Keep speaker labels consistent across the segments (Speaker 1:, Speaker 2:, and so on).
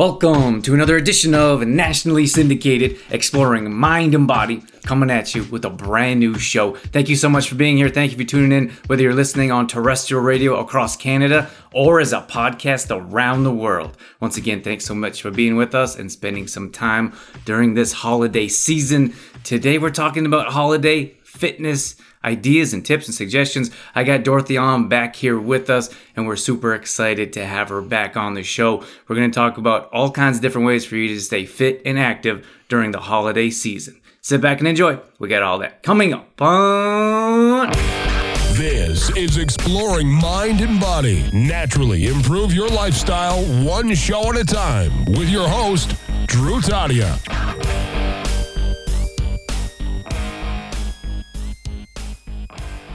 Speaker 1: Welcome to another edition of nationally syndicated Exploring Mind and Body, coming at you with a brand new show. Thank you so much for being here. Thank you for tuning in, whether you're listening on terrestrial radio across Canada or as a podcast around the world. Once again, thanks so much for being with us and spending some time during this holiday season. Today, we're talking about holiday fitness ideas and tips and suggestions. I got Dorothy on back here with us, and we're super excited to have her back on the show. We're going to talk about all kinds of different ways for you to stay fit and active during the holiday season. Sit back and enjoy. We got all that coming up on.
Speaker 2: This is Exploring Mind and Body. Naturally improve your lifestyle one show at a time with your host, Drew Tadia.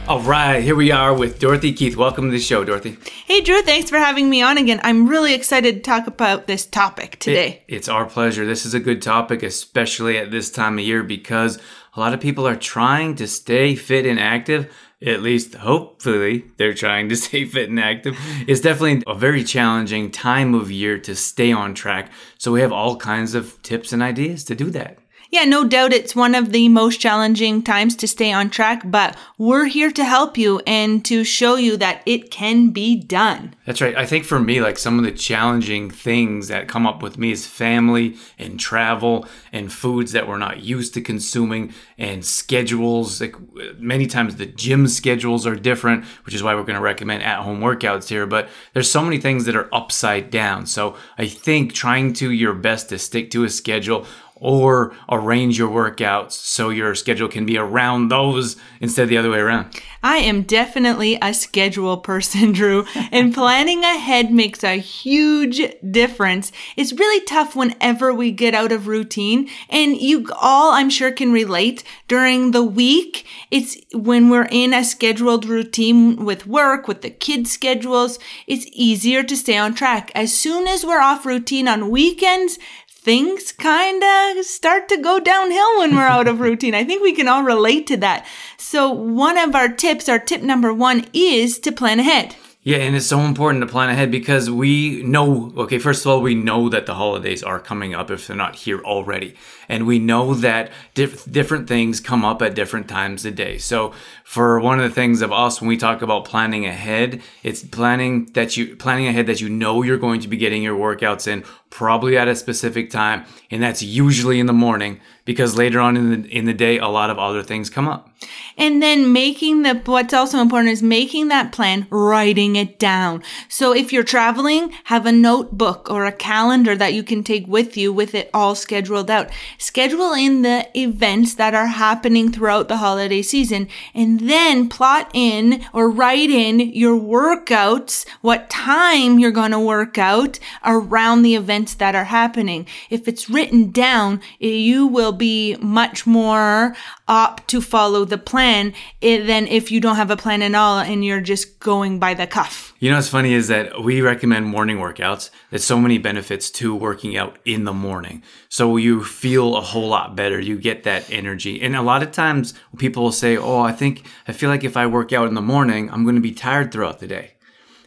Speaker 1: All right, here we are with Dorothy Keith. Welcome to the show, Dorothy.
Speaker 3: Hey, Drew, thanks for having me on again. I'm really excited to talk about this topic today.
Speaker 1: It- it's our pleasure. This is a good topic, especially at this time of year, because a lot of people are trying to stay fit and active. At least, hopefully, they're trying to stay fit and active. It's definitely a very challenging time of year to stay on track. So, we have all kinds of tips and ideas to do that.
Speaker 3: Yeah, no doubt it's one of the most challenging times to stay on track, but we're here to help you and to show you that it can be done.
Speaker 1: That's right. I think for me, like some of the challenging things that come up with me is family and travel and foods that we're not used to consuming and schedules. Like many times the gym schedules are different, which is why we're going to recommend at home workouts here. But there's so many things that are upside down. So I think trying to your best to stick to a schedule or arrange your workouts so your schedule can be around those instead of the other way around.
Speaker 3: I am definitely a schedule person, Drew, and planning ahead makes a huge difference. It's really tough whenever we get out of routine, and you all, I'm sure, can relate during the week. It's when we're in a scheduled routine with work, with the kids' schedules, it's easier to stay on track. As soon as we're off routine on weekends, things kind of start to go downhill when we're out of routine. I think we can all relate to that. So, one of our tips, our tip number one, is to plan ahead.
Speaker 1: Yeah, and it's so important to plan ahead because we know, okay, first of all, we know that the holidays are coming up if they're not here already. And we know that diff- different things come up at different times of day. So, for one of the things of us when we talk about planning ahead, it's planning that you planning ahead that you know you're going to be getting your workouts in probably at a specific time, and that's usually in the morning because later on in the in the day a lot of other things come up.
Speaker 3: And then making the, what's also important is making that plan, writing it down. So if you're traveling, have a notebook or a calendar that you can take with you with it all scheduled out. Schedule in the events that are happening throughout the holiday season and then plot in or write in your workouts, what time you're going to work out around the events that are happening. If it's written down, you will be much more apt to follow the plan eh, than if you don't have a plan at all and you're just going by the cuff.
Speaker 1: You know what's funny is that we recommend morning workouts. There's so many benefits to working out in the morning. So you feel a whole lot better. You get that energy. And a lot of times people will say, Oh, I think, I feel like if I work out in the morning, I'm going to be tired throughout the day.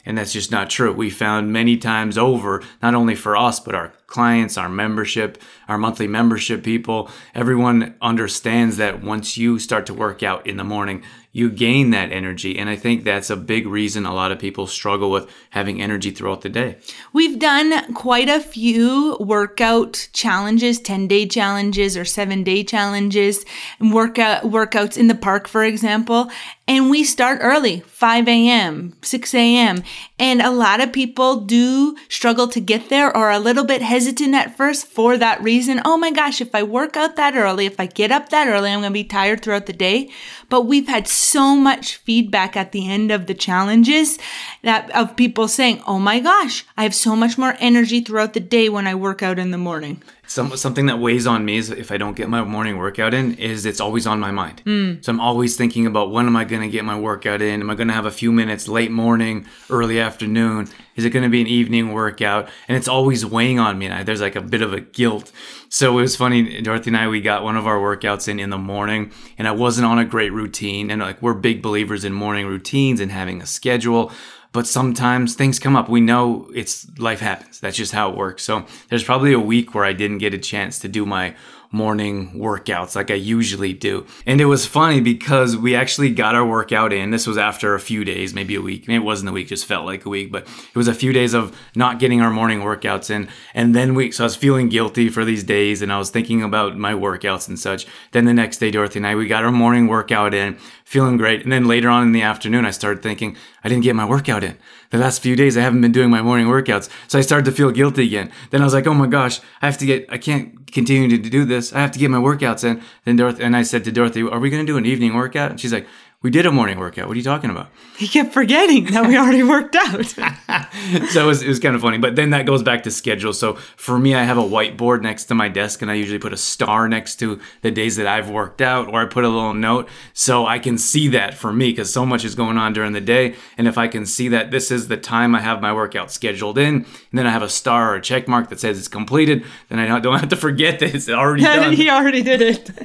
Speaker 1: And that's just not true. We found many times over, not only for us, but our clients, our membership, our monthly membership people, everyone understands that once you start to work out in the morning, you gain that energy. And I think that's a big reason a lot of people struggle with having energy throughout the day.
Speaker 3: We've done quite a few workout challenges, 10 day challenges or seven day challenges, and workout workouts in the park, for example. And we start early, 5 a.m., 6 a.m. And a lot of people do struggle to get there or a little bit hesitant at first for that reason. Oh my gosh, if I work out that early, if I get up that early, I'm going to be tired throughout the day. But we've had so much feedback at the end of the challenges that of people saying, "Oh my gosh, I have so much more energy throughout the day when I work out in the morning."
Speaker 1: Some, something that weighs on me is if I don't get my morning workout in, is it's always on my mind.
Speaker 3: Hmm.
Speaker 1: So I'm always thinking about when am I going to get my workout in? Am I going to have a few minutes late morning, early afternoon? Is it going to be an evening workout? And it's always weighing on me. And I, there's like a bit of a guilt. So it was funny. Dorothy and I, we got one of our workouts in in the morning, and I wasn't on a great routine. And like we're big believers in morning routines and having a schedule but sometimes things come up. We know it's life happens. That's just how it works. So there's probably a week where I didn't get a chance to do my morning workouts like I usually do. And it was funny because we actually got our workout in. This was after a few days, maybe a week. Maybe it wasn't a week, just felt like a week, but it was a few days of not getting our morning workouts in. And then we, so I was feeling guilty for these days and I was thinking about my workouts and such. Then the next day, Dorothy and I, we got our morning workout in, feeling great. And then later on in the afternoon, I started thinking, I didn't get my workout in. The last few days, I haven't been doing my morning workouts. So I started to feel guilty again. Then I was like, oh my gosh, I have to get, I can't continue to do this. I have to get my workouts in. Then Dorothy, and I said to Dorothy, are we going to do an evening workout? And she's like, we did a morning workout. What are you talking about?
Speaker 3: He kept forgetting that we already worked out.
Speaker 1: so it was, it was kind of funny. But then that goes back to schedule. So for me, I have a whiteboard next to my desk, and I usually put a star next to the days that I've worked out, or I put a little note so I can see that for me because so much is going on during the day. And if I can see that this is the time I have my workout scheduled in, and then I have a star or a check mark that says it's completed, then I don't have to forget that it's already done.
Speaker 3: he already did it.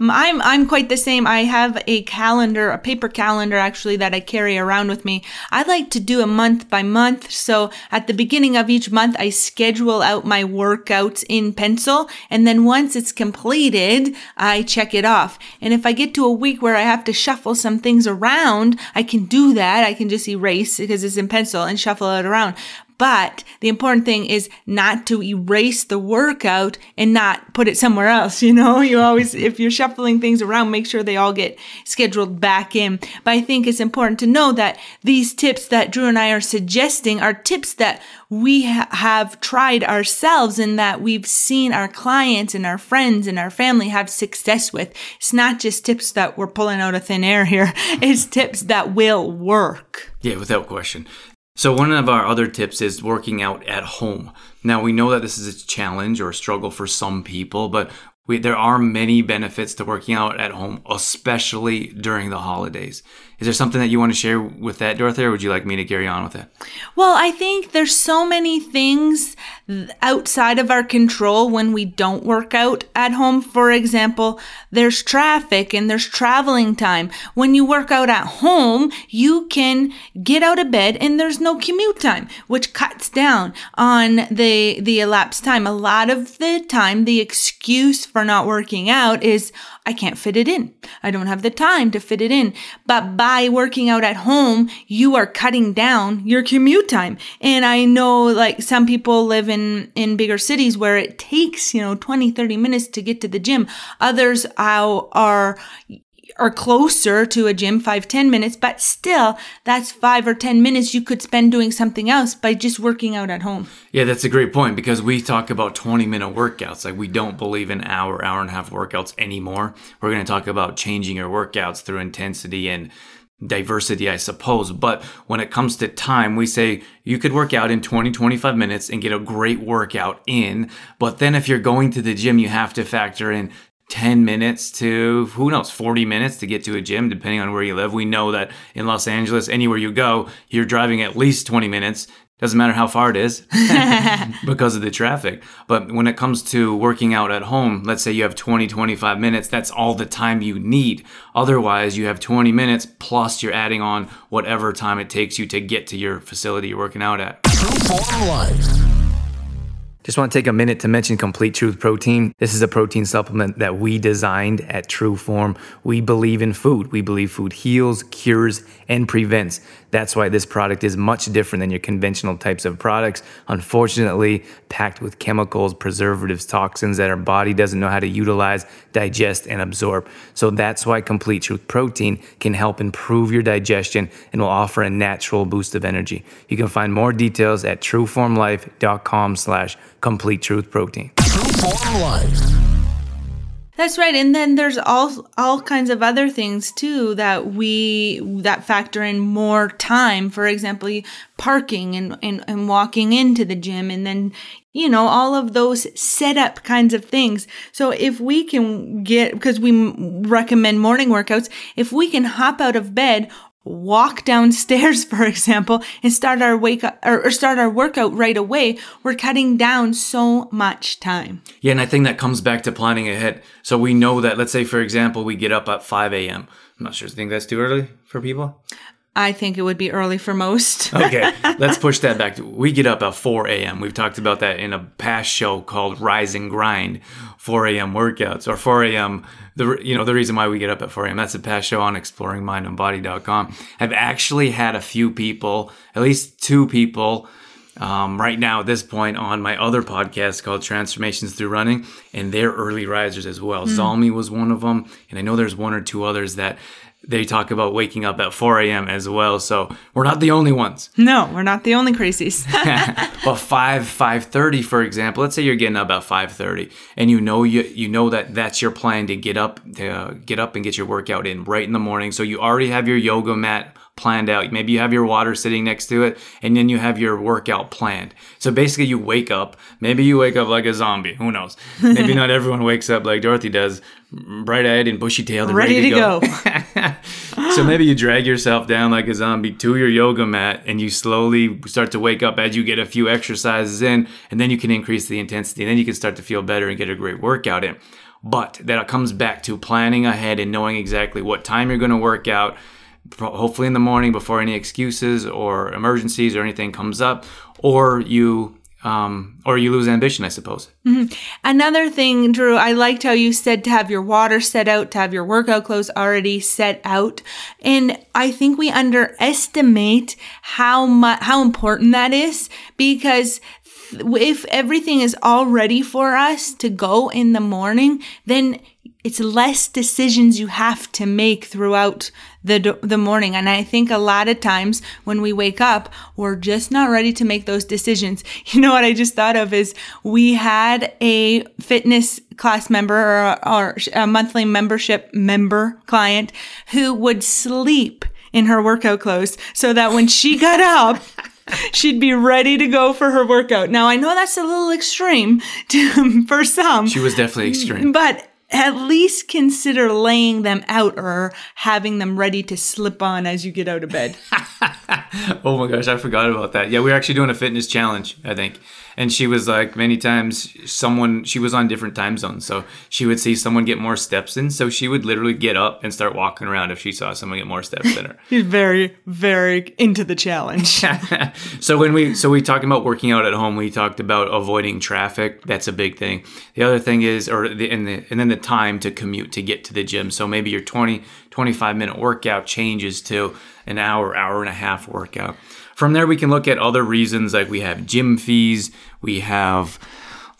Speaker 3: I'm I'm quite the same. I have a calendar, a paper calendar actually that I carry around with me. I like to do a month by month. So at the beginning of each month, I schedule out my workouts in pencil, and then once it's completed, I check it off. And if I get to a week where I have to shuffle some things around, I can do that. I can just erase because it's in pencil and shuffle it around. But the important thing is not to erase the workout and not put it somewhere else. You know, you always, if you're shuffling things around, make sure they all get scheduled back in. But I think it's important to know that these tips that Drew and I are suggesting are tips that we ha- have tried ourselves and that we've seen our clients and our friends and our family have success with. It's not just tips that we're pulling out of thin air here. It's tips that will work.
Speaker 1: Yeah, without question. So, one of our other tips is working out at home. Now, we know that this is a challenge or a struggle for some people, but we, there are many benefits to working out at home, especially during the holidays. Is there something that you want to share with that, Dorothy, or would you like me to carry on with it?
Speaker 3: Well, I think there's so many things outside of our control when we don't work out at home. For example, there's traffic and there's traveling time. When you work out at home, you can get out of bed and there's no commute time, which cuts down on the the elapsed time. A lot of the time, the excuse for not working out is I can't fit it in. I don't have the time to fit it in. But by working out at home, you are cutting down your commute time. And I know like some people live in, in bigger cities where it takes, you know, 20, 30 minutes to get to the gym. Others uh, are, are are closer to a gym, five ten minutes, but still, that's five or 10 minutes you could spend doing something else by just working out at home.
Speaker 1: Yeah, that's a great point because we talk about 20 minute workouts. Like, we don't believe in hour, hour and a half workouts anymore. We're going to talk about changing your workouts through intensity and diversity, I suppose. But when it comes to time, we say you could work out in 20, 25 minutes and get a great workout in. But then if you're going to the gym, you have to factor in 10 minutes to who knows 40 minutes to get to a gym depending on where you live. We know that in los angeles anywhere you go you're driving at least 20 minutes. Doesn't matter how far it is because of the traffic. But when it comes to working out at home let's say you have 20 25 minutes that's all the time you need. Otherwise you have 20 minutes plus you're adding on whatever time it takes you to get to your facility you're working out at.
Speaker 2: True Form Life.
Speaker 1: Just want to take a minute to mention Complete Truth Protein. This is a protein supplement that we designed at True Form. We believe in food. We believe food heals, cures, and prevents. That's why this product is much different than your conventional types of products. Unfortunately, packed with chemicals, preservatives, toxins that our body doesn't know how to utilize, digest, and absorb. So that's why Complete Truth Protein can help improve your digestion and will offer a natural boost of energy. You can find more details at trueformlife.com slash complete truth protein.
Speaker 3: That's right. And then there's all all kinds of other things too that we that factor in more time. For example, parking and, and, and walking into the gym and then you know all of those setup kinds of things so if we can get because we recommend morning workouts if we can hop out of bed walk downstairs, for example, and start our wake up or, or, start our workout right away, we're cutting down so much time.
Speaker 1: Yeah, and I think that comes back to planning ahead. So we know that, let's say, for example, we get up at 5 a.m. I'm not sure. You think that's too early for people?
Speaker 3: I think it would be early for most.
Speaker 1: okay, let's push that back. We get up at 4 a.m. We've talked about that in a past show called Rise and Grind, 4 a.m. workouts or 4 a.m. The you know the reason why we get up at 4 a.m. That's a past show on exploringmindandbody.com. I've actually had a few people, at least two people, um, right now at this point on my other podcast called Transformations Through Running, and they're early risers as well. Mm. Zalmi was one of them, and I know there's one or two others that they talk about waking up at 4 a.m. as well. So we're not the only ones.
Speaker 3: No, we're not the only crazies.
Speaker 1: but 5 5:30 for example, let's say you're getting up at 5:30 and you know you you know that that's your plan to get up to get up and get your workout in right in the morning. So you already have your yoga mat planned out. Maybe you have your water sitting next to it, and then you have your workout planned. So basically, you wake up. Maybe you wake up like a zombie. Who knows? Maybe not everyone wakes up like Dorothy does, bright eyed and bushy tailed and ready, ready to, go. go. so maybe you drag yourself down like a zombie to your yoga mat, and you slowly start to wake up as you get a few exercises in, and then you can increase the intensity. And then you can start to feel better and get a great workout in. But that comes back to planning ahead and knowing exactly what time you're going to work out hopefully in the morning before any excuses or emergencies or anything comes up, or you um, or you lose ambition, I suppose.
Speaker 3: Mm-hmm. Another thing, Drew, I liked how you said to have your water set out, to have your workout clothes already set out, and I think we underestimate how much how important that is because if everything is all ready for us to go in the morning, then it's less decisions you have to make throughout the the morning and i think a lot of times when we wake up we're just not ready to make those decisions you know what i just thought of is we had a fitness class member or, or a monthly membership member client who would sleep in her workout clothes so that when she got up she'd be ready to go for her workout. Now I know that's a little extreme to, for some.
Speaker 1: She was definitely extreme.
Speaker 3: But at least consider laying them out or having them ready to slip on as you get out of bed.
Speaker 1: oh my gosh, I forgot about that. Yeah, we are actually doing a fitness challenge, I think and she was like many times someone she was on different time zones. So she would see someone get more steps in. So she would literally get up and start walking around if she saw someone get more steps than her.
Speaker 3: He's very very into the challenge.
Speaker 1: So when we so we talked about working out at home we talked about avoiding traffic. That's a big thing. The other thing is or the and, the, and then the time to commute to get to the gym. So maybe your 20 25 minute workout changes to an hour hour and a half workout from there, we can look at other reasons like we have gym fees, we have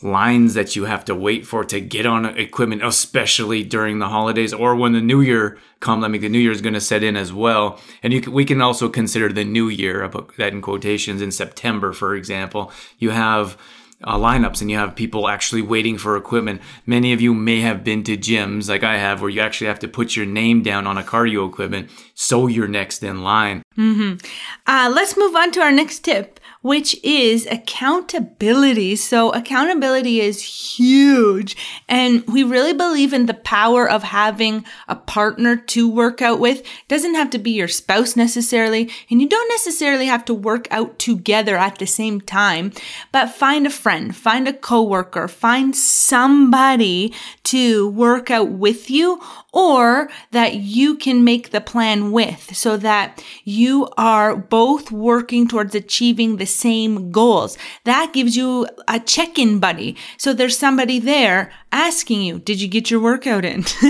Speaker 1: lines that you have to wait for to get on equipment, especially during the holidays or when the new year comes. I mean, the new year is going to set in as well. And you can, we can also consider the new year, I put that in quotations, in September, for example. You have uh, lineups and you have people actually waiting for equipment. Many of you may have been to gyms like I have where you actually have to put your name down on a cardio equipment so you're next in line.
Speaker 3: Mm-hmm. Uh, let's move on to our next tip which is accountability. So accountability is huge. And we really believe in the power of having a partner to work out with. It doesn't have to be your spouse necessarily. And you don't necessarily have to work out together at the same time, but find a friend, find a coworker, find somebody to work out with you or that you can make the plan with so that you are both working towards achieving the same goals. That gives you a check in buddy. So there's somebody there asking you, Did you get your workout in?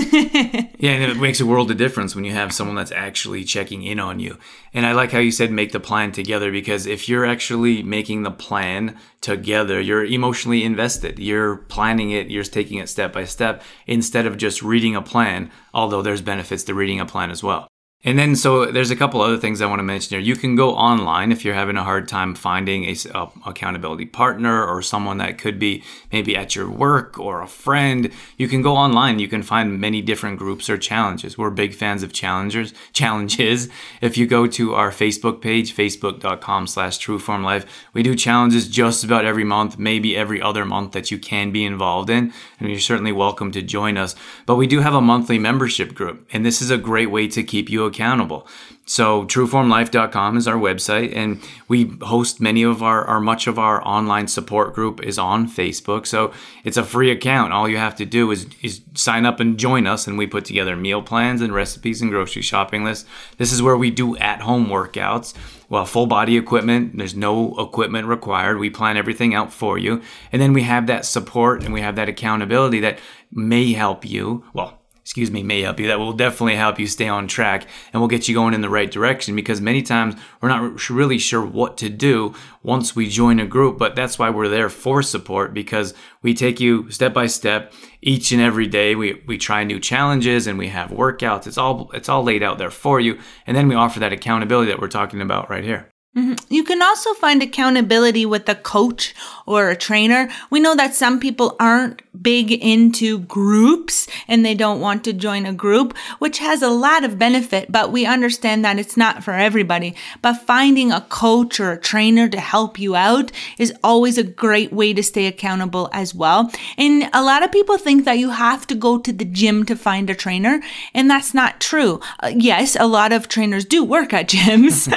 Speaker 1: yeah, and it makes a world of difference when you have someone that's actually checking in on you. And I like how you said make the plan together because if you're actually making the plan together, you're emotionally invested. You're planning it, you're taking it step by step instead of just reading a plan, although there's benefits to reading a plan as well. And then, so there's a couple other things I want to mention here. You can go online if you're having a hard time finding a, a, accountability partner or someone that could be maybe at your work or a friend. You can go online. You can find many different groups or challenges. We're big fans of challengers, challenges. If you go to our Facebook page, facebook.com slash trueformlife, we do challenges just about every month, maybe every other month that you can be involved in. And you're certainly welcome to join us. But we do have a monthly membership group, and this is a great way to keep you accountable. So trueformlife.com is our website and we host many of our or much of our online support group is on Facebook. So it's a free account. All you have to do is is sign up and join us and we put together meal plans and recipes and grocery shopping lists. This is where we do at-home workouts. Well, full body equipment, there's no equipment required. We plan everything out for you. And then we have that support and we have that accountability that may help you. Well, excuse me, may help you. That will definitely help you stay on track and will get you going in the right direction because many times we're not really sure what to do once we join a group, but that's why we're there for support because we take you step by step each and every day. We, we try new challenges and we have workouts. It's all, it's all laid out there for you. And then we offer that accountability that we're talking about right here.
Speaker 3: Mm-hmm. You can also find accountability with a coach or a trainer. We know that some people aren't big into groups and they don't want to join a group, which has a lot of benefit, but we understand that it's not for everybody. But finding a coach or a trainer to help you out is always a great way to stay accountable as well. And a lot of people think that you have to go to the gym to find a trainer, and that's not true. Uh, yes, a lot of trainers do work at gyms,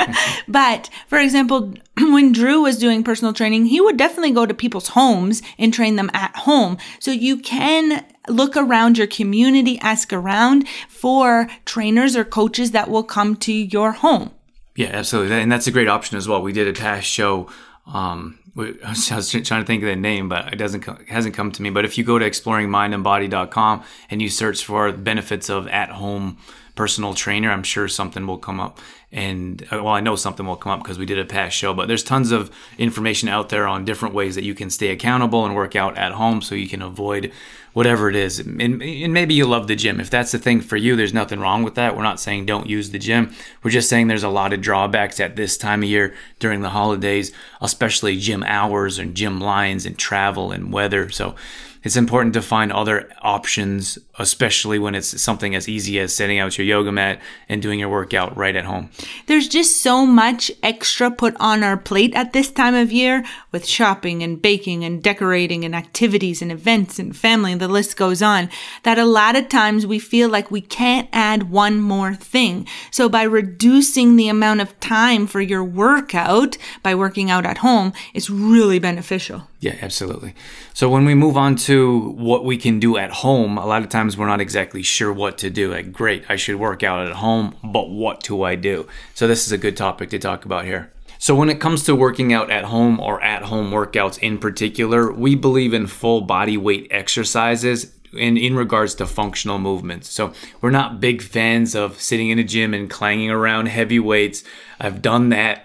Speaker 3: but for example, when Drew was doing personal training, he would definitely go to people's homes and train them at home. So you can look around your community, ask around for trainers or coaches that will come to your home.
Speaker 1: Yeah, absolutely. And that's a great option as well. We did a past show. Um, I was trying to think of the name, but it doesn't it hasn't come to me. But if you go to exploringmindandbody.com and you search for benefits of at home personal trainer, I'm sure something will come up. And uh, well, I know something will come up because we did a past show, but there's tons of information out there on different ways that you can stay accountable and work out at home so you can avoid whatever it is. And, and maybe you love the gym. If that's the thing for you, there's nothing wrong with that. We're not saying don't use the gym. We're just saying there's a lot of drawbacks at this time of year during the holidays, especially gym hours and gym lines and travel and weather. So it's important to find other options, especially when it's something as easy as setting out your yoga mat and doing your workout right at home.
Speaker 3: There's just so much extra put on our plate at this time of year with shopping and baking and decorating and activities and events and family, the list goes on, that a lot of times we feel like we can't add one more thing. So by reducing the amount of time for your workout by working out at home, it's really beneficial.
Speaker 1: Yeah, absolutely. So when we move on to what we can do at home, a lot of times we're not exactly sure what to do. Like, great, I should work out at home, but what do I do? So this is a good topic to talk about here. So when it comes to working out at home or at home workouts in particular, we believe in full body weight exercises in, in regards to functional movements. So we're not big fans of sitting in a gym and clanging around heavy weights. I've done that.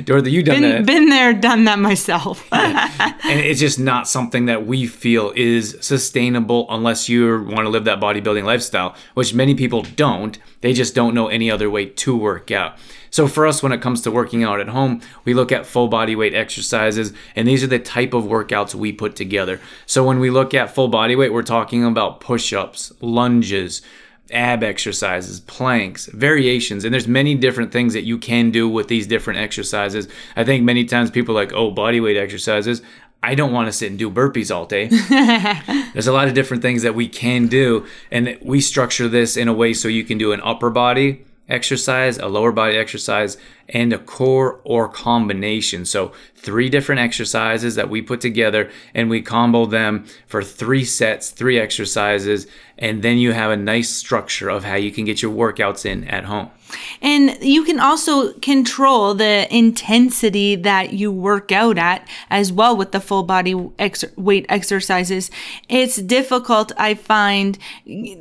Speaker 1: Dorothy, you done
Speaker 3: been,
Speaker 1: that?
Speaker 3: Been there, done that myself.
Speaker 1: yeah. And it's just not something that we feel is sustainable unless you want to live that bodybuilding lifestyle, which many people don't. They just don't know any other way to work out. So for us, when it comes to working out at home, we look at full body weight exercises, and these are the type of workouts we put together. So when we look at full body weight, we're talking about push-ups, lunges, ab exercises, planks, variations, and there's many different things that you can do with these different exercises. I think many times people are like, oh, body weight exercises. I don't want to sit and do burpees all day. There's a lot of different things that we can do, and we structure this in a way so you can do an upper body exercise, a lower body exercise, and a core or combination. So, three different exercises that we put together and we combo them for three sets, three exercises, and then you have a nice structure of how you can get your workouts in at home.
Speaker 3: And you can also control the intensity that you work out at as well with the full body ex- weight exercises. It's difficult, I find,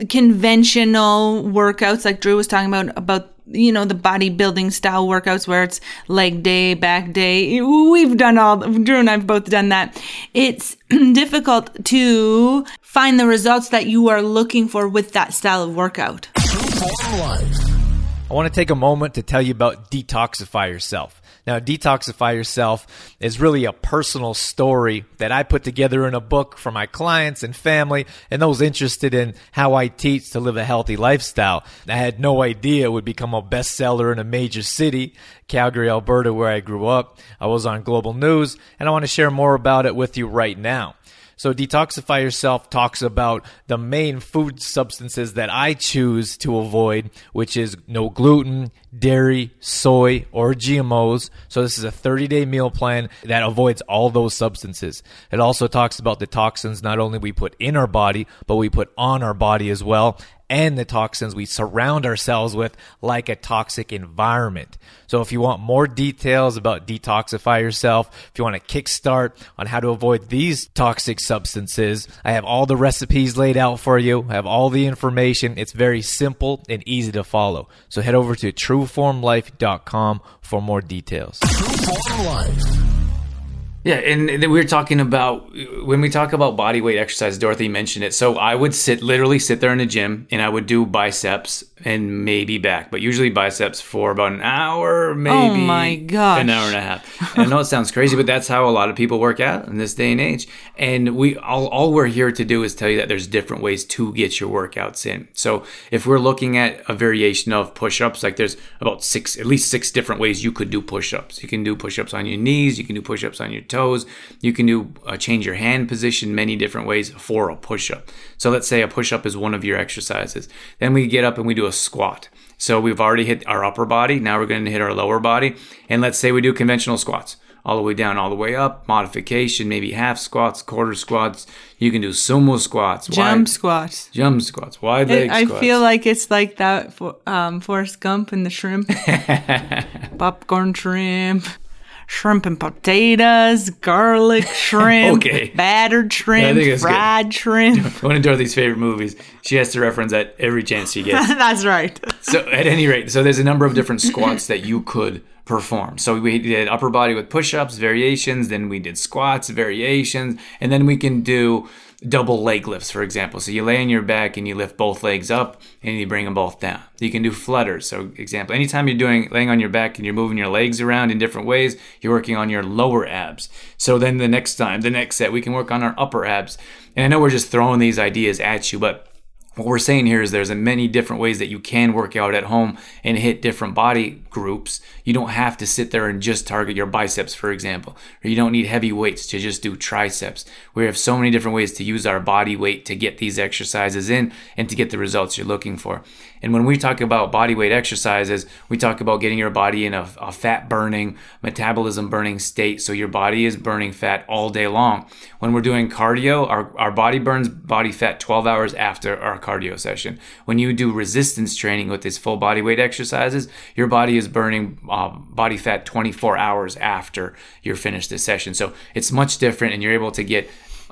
Speaker 3: conventional workouts like Drew was talking about, about you know the bodybuilding style workouts where it's leg day back day. We've done all drew and i've both done that. It's difficult to find the results that you are looking for with that style of workout.
Speaker 4: I want to take a moment to tell you about Detoxify Yourself. Now, Detoxify Yourself is really a personal story that I put together in a book for my clients and family and those interested in how I teach to live a healthy lifestyle. I had no idea it would become a bestseller in a major city, Calgary, Alberta, where I grew up. I was on Global News, and I want to share more about it with you right now. So Detoxify Yourself talks about the main food substances that I choose to avoid, which is no gluten, dairy, soy, or GMOs. So this is a 30 day meal plan that avoids all those substances. It also talks about the toxins not only we put in our body, but we put on our body as well and the toxins we surround ourselves with like a toxic environment. So if you want more details about detoxify yourself, if you want a kickstart on how to avoid these toxic substances, I have all the recipes laid out for you. I have all the information. It's very simple and easy to follow. So head over to trueformlife.com for more details.
Speaker 1: Yeah, and we were talking about when we talk about body weight exercise. Dorothy mentioned it. So I would sit, literally sit there in the gym, and I would do biceps and maybe back, but usually biceps for about an hour, maybe.
Speaker 3: Oh my gosh.
Speaker 1: an hour and a half. And I know it sounds crazy, but that's how a lot of people work out in this day and age. And we all, all we're here to do is tell you that there's different ways to get your workouts in. So if we're looking at a variation of push-ups, like there's about six, at least six different ways you could do push-ups. You can do push-ups on your knees. You can do push-ups on your toes. You can do uh, change your hand position many different ways for a push up. So let's say a push up is one of your exercises. Then we get up and we do a squat. So we've already hit our upper body. Now we're going to hit our lower body. And let's say we do conventional squats all the way down, all the way up, modification, maybe half squats, quarter squats. You can do sumo squats,
Speaker 3: Jump
Speaker 1: wide,
Speaker 3: squats.
Speaker 1: jump squats, wide leg
Speaker 3: I
Speaker 1: squats.
Speaker 3: feel like it's like that for um, Forrest Gump and the shrimp, popcorn shrimp, shrimp and potatoes, garlic shrimp,
Speaker 1: Okay.
Speaker 3: battered shrimp,
Speaker 1: think it's good.
Speaker 3: fried shrimp.
Speaker 1: one of Dorothy's favorite movies. She has to reference that every chance she gets.
Speaker 3: That's right.
Speaker 1: so at any rate, so there's a number of different squats that you could perform. So we did upper body with push-ups, variations, then we did squats, variations, and then we can do double leg lifts, for example. So you lay on your back and you lift both legs up and you bring them both down. You can do flutters. So example, anytime you're doing laying on your back and you're moving your legs around in different ways, you're working on your lower abs. So then the next time, the next set, we can work on our upper abs. And I know we're just throwing these ideas at you, but what we're saying here is there's a many different ways that you can work out at home and hit different body groups. You don't have to sit there and just target your biceps, for example, or you don't need heavy weights to just do triceps. We have so many different ways to use our body weight to get these exercises in and to get the results you're looking for. And when we talk about body weight exercises, we talk about getting your body in a, a fat burning, metabolism burning state. So your body is burning fat all day long. When we're doing cardio, our, our body burns body fat 12 hours after our cardio session. When you do resistance training with these full body weight exercises, your body is burning uh, body fat 24 hours after you're finished this session. So it's much different and you're able to get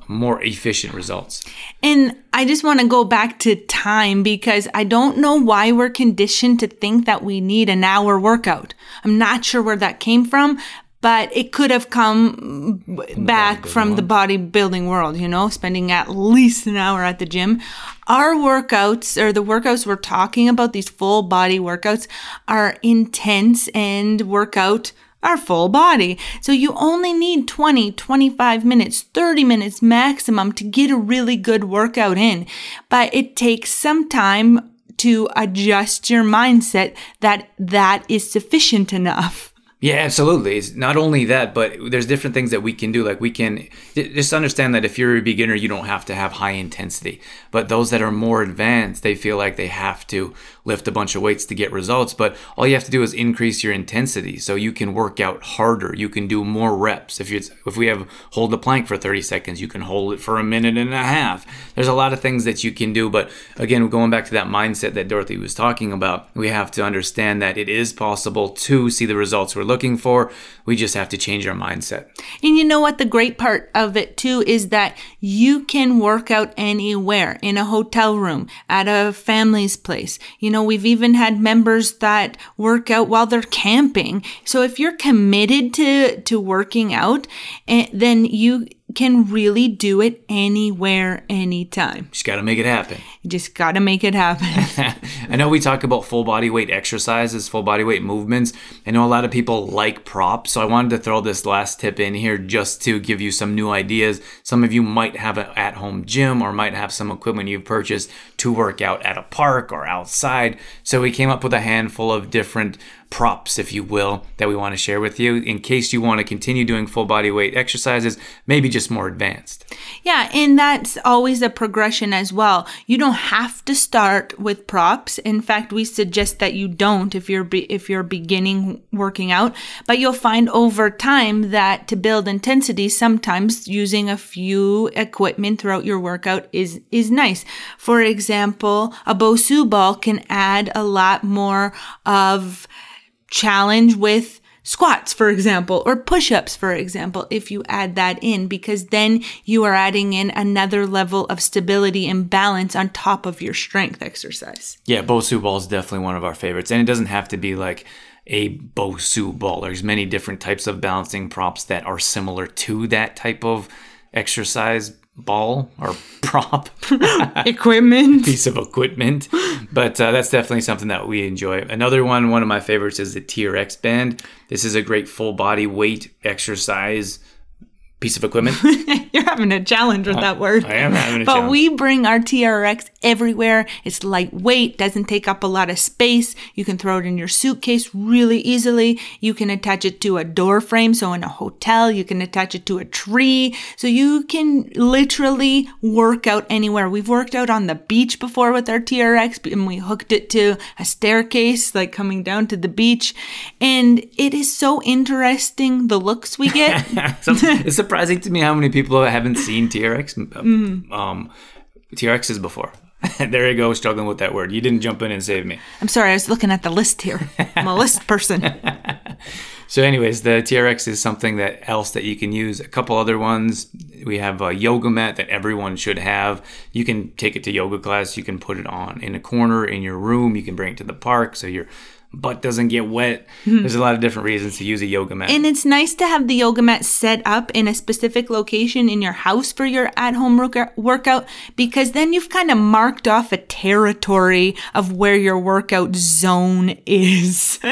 Speaker 1: more efficient results.
Speaker 3: And I just want to go back to time because I don't know why we're conditioned to think that we need an hour workout. I'm not sure where that came from, but it could have come back from the bodybuilding world, you know, spending at least an hour at the gym. Our workouts or the workouts we're talking about, these full body workouts, are intense and workout our full body. So you only need 20, 25 minutes, 30 minutes maximum to get a really good workout in. But it takes some time to adjust your mindset that that is sufficient enough.
Speaker 1: Yeah, absolutely. It's not only that, but there's different things that we can do. Like we can just understand that if you're a beginner, you don't have to have high intensity. But those that are more advanced, they feel like they have to lift a bunch of weights to get results. But all you have to do is increase your intensity, so you can work out harder. You can do more reps. If you if we have hold the plank for 30 seconds, you can hold it for a minute and a half. There's a lot of things that you can do. But again, going back to that mindset that Dorothy was talking about, we have to understand that it is possible to see the results we're looking for. We just have to change our mindset.
Speaker 3: And you know what? The great part of it too is that you can work out anywhere in a hotel room, at a family's place. You know, we've even had members that work out while they're camping. So if you're committed to, to working out, eh, then you can really do it anywhere, anytime.
Speaker 1: Just got to make it happen.
Speaker 3: You just got to make it happen.
Speaker 1: I know we talk about full body weight exercises, full body weight movements. I know a lot of people like props, so I wanted to throw this last tip in here just to give you some new ideas. Some of you might have an at home gym or might have some equipment you've purchased to work out at a park or outside. So we came up with a handful of different props, if you will, that we want to share with you in case you want to continue doing full body weight exercises, maybe just more advanced.
Speaker 3: Yeah, and that's always a progression as well. You don't have to start with props. In fact, we suggest that you don't if you're be- if you're beginning working out, but you'll find over time that to build intensity, sometimes using a few equipment throughout your workout is is nice. For example, a Bosu ball can add a lot more of challenge with squats, for example, or push ups, for example, if you add that in, because then you are adding in another level of stability and balance on top of your strength exercise.
Speaker 1: Yeah, Bosu ball is definitely one of our favorites. And it doesn't have to be like a Bosu ball. There's many different types of balancing props that are similar to that type of exercise ball or prop.
Speaker 3: Equipment.
Speaker 1: piece of equipment. But uh, that's definitely something that we enjoy. Another one one of my favorites is the trx band. This is a great full body weight exercise piece of equipment
Speaker 3: You're having a challenge with that word.
Speaker 1: I am having a
Speaker 3: But
Speaker 1: challenge.
Speaker 3: But we bring our TRX everywhere. It's lightweight, doesn't take up a lot of space. You can throw it in your suitcase really easily. You can attach it to a door frame. So in a hotel, you can attach it to a tree. So you can literally work out anywhere. We've worked out on the beach before with our TRX and we hooked it to a staircase, like coming down to the beach. And it is so interesting the looks we get.
Speaker 1: So it's surprising to me how many people haven't seen TRX um, TRXs before. there you go, struggling with that word. You didn't jump in and save me.
Speaker 3: I'm sorry, I was looking at the list here. I'm a list person.
Speaker 1: So, anyways, the TRX is something that else that you can use. A couple other ones. We have a yoga mat that everyone should have. You can take it to yoga class. You can put it on in a corner in your room. You can bring it to the park so your butt doesn't get wet. Hmm. There's a lot of different reasons to use a yoga mat.
Speaker 3: And it's nice to have the yoga mat set up in a specific location in your house for your at home workout because then you've kind of marked off a territory of where your workout zone is.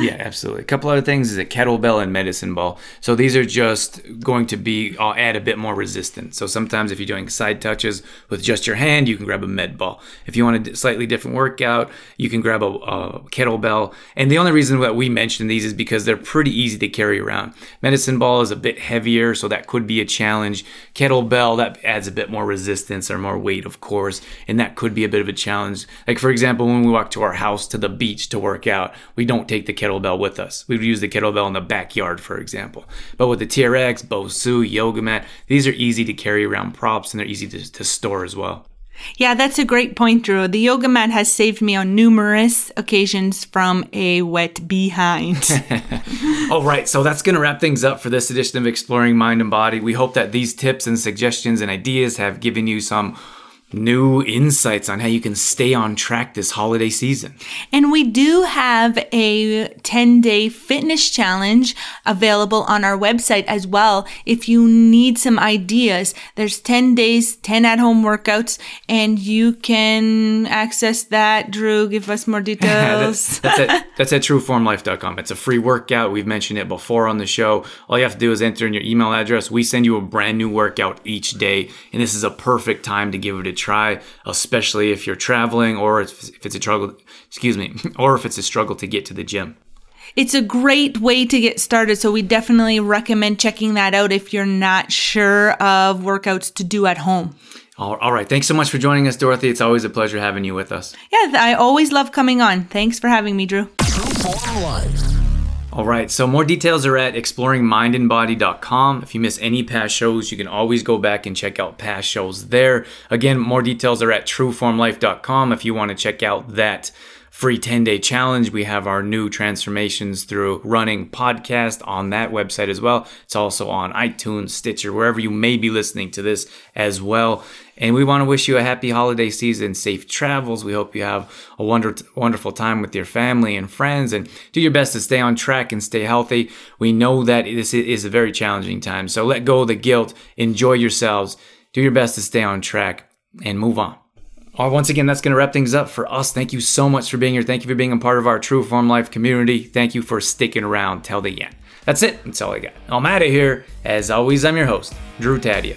Speaker 1: Yeah, absolutely. A couple other things is a kettlebell and medicine ball. So these are just going to be I'll add a bit more resistance. So sometimes if you're doing side touches with just your hand, you can grab a med ball. If you want a slightly different workout, you can grab a, a kettlebell. And the only reason that we mention these is because they're pretty easy to carry around. Medicine ball is a bit heavier, so that could be a challenge. Kettlebell that adds a bit more resistance or more weight, of course, and that could be a bit of a challenge. Like for example, when we walk to our house to the beach to work out, we don't take the kettlebell with us. We would use the kettlebell in the backyard, for example. But with the TRX, Bosu, Yoga Mat, these are easy to carry around props and they're easy to, to store as well.
Speaker 3: Yeah, that's a great point, Drew. The yoga mat has saved me on numerous occasions from a wet behind.
Speaker 1: All right, so that's going to wrap things up for this edition of Exploring Mind and Body. We hope that these tips and suggestions and ideas have given you some new insights on how you can stay on track this holiday season.
Speaker 3: And we do have a 10 day fitness challenge available on our website as well. If you need some ideas, there's 10 days, 10 at home workouts, and you can access that. Drew, give us more details.
Speaker 1: that's, that's at that's at trueformlife.com. It's a free workout. We've mentioned it before on the show. All you have to do is enter in your email address. We send you a brand new workout each day, and this is a perfect time to give it a try, especially if you're traveling or if, if it's a struggle. Excuse me, or if it's a struggle to get to the gym.
Speaker 3: It's a great way to get started, so we definitely recommend checking that out if you're not sure of workouts to do at home.
Speaker 1: All, all right. Thanks so much for joining us, Dorothy. It's always a pleasure having you with us.
Speaker 3: Yeah, I always love coming on. Thanks for having me, Drew.
Speaker 1: All right, so more details are at exploringmindandbody.com. If you miss any past shows, you can always go back and check out past shows there. Again, more details are at trueformlife.com if you want to check out that free 10 day challenge. We have our new Transformations Through Running podcast on that website as well. It's also on iTunes, Stitcher, wherever you may be listening to this as well. And we want to wish you a happy holiday season, safe travels. We hope you have a wonder, wonderful time with your family and friends and do your best to stay on track and stay healthy. We know that this is a very challenging time. So let go of the guilt, enjoy yourselves, do your best to stay on track and move on. All right, once again, that's going to wrap things up for us. Thank you so much for being here. Thank you for being a part of our True Form Life community. Thank you for sticking around till the end. That's it. That's all I got. I'm out of here. As always, I'm your host, Drew Tadia,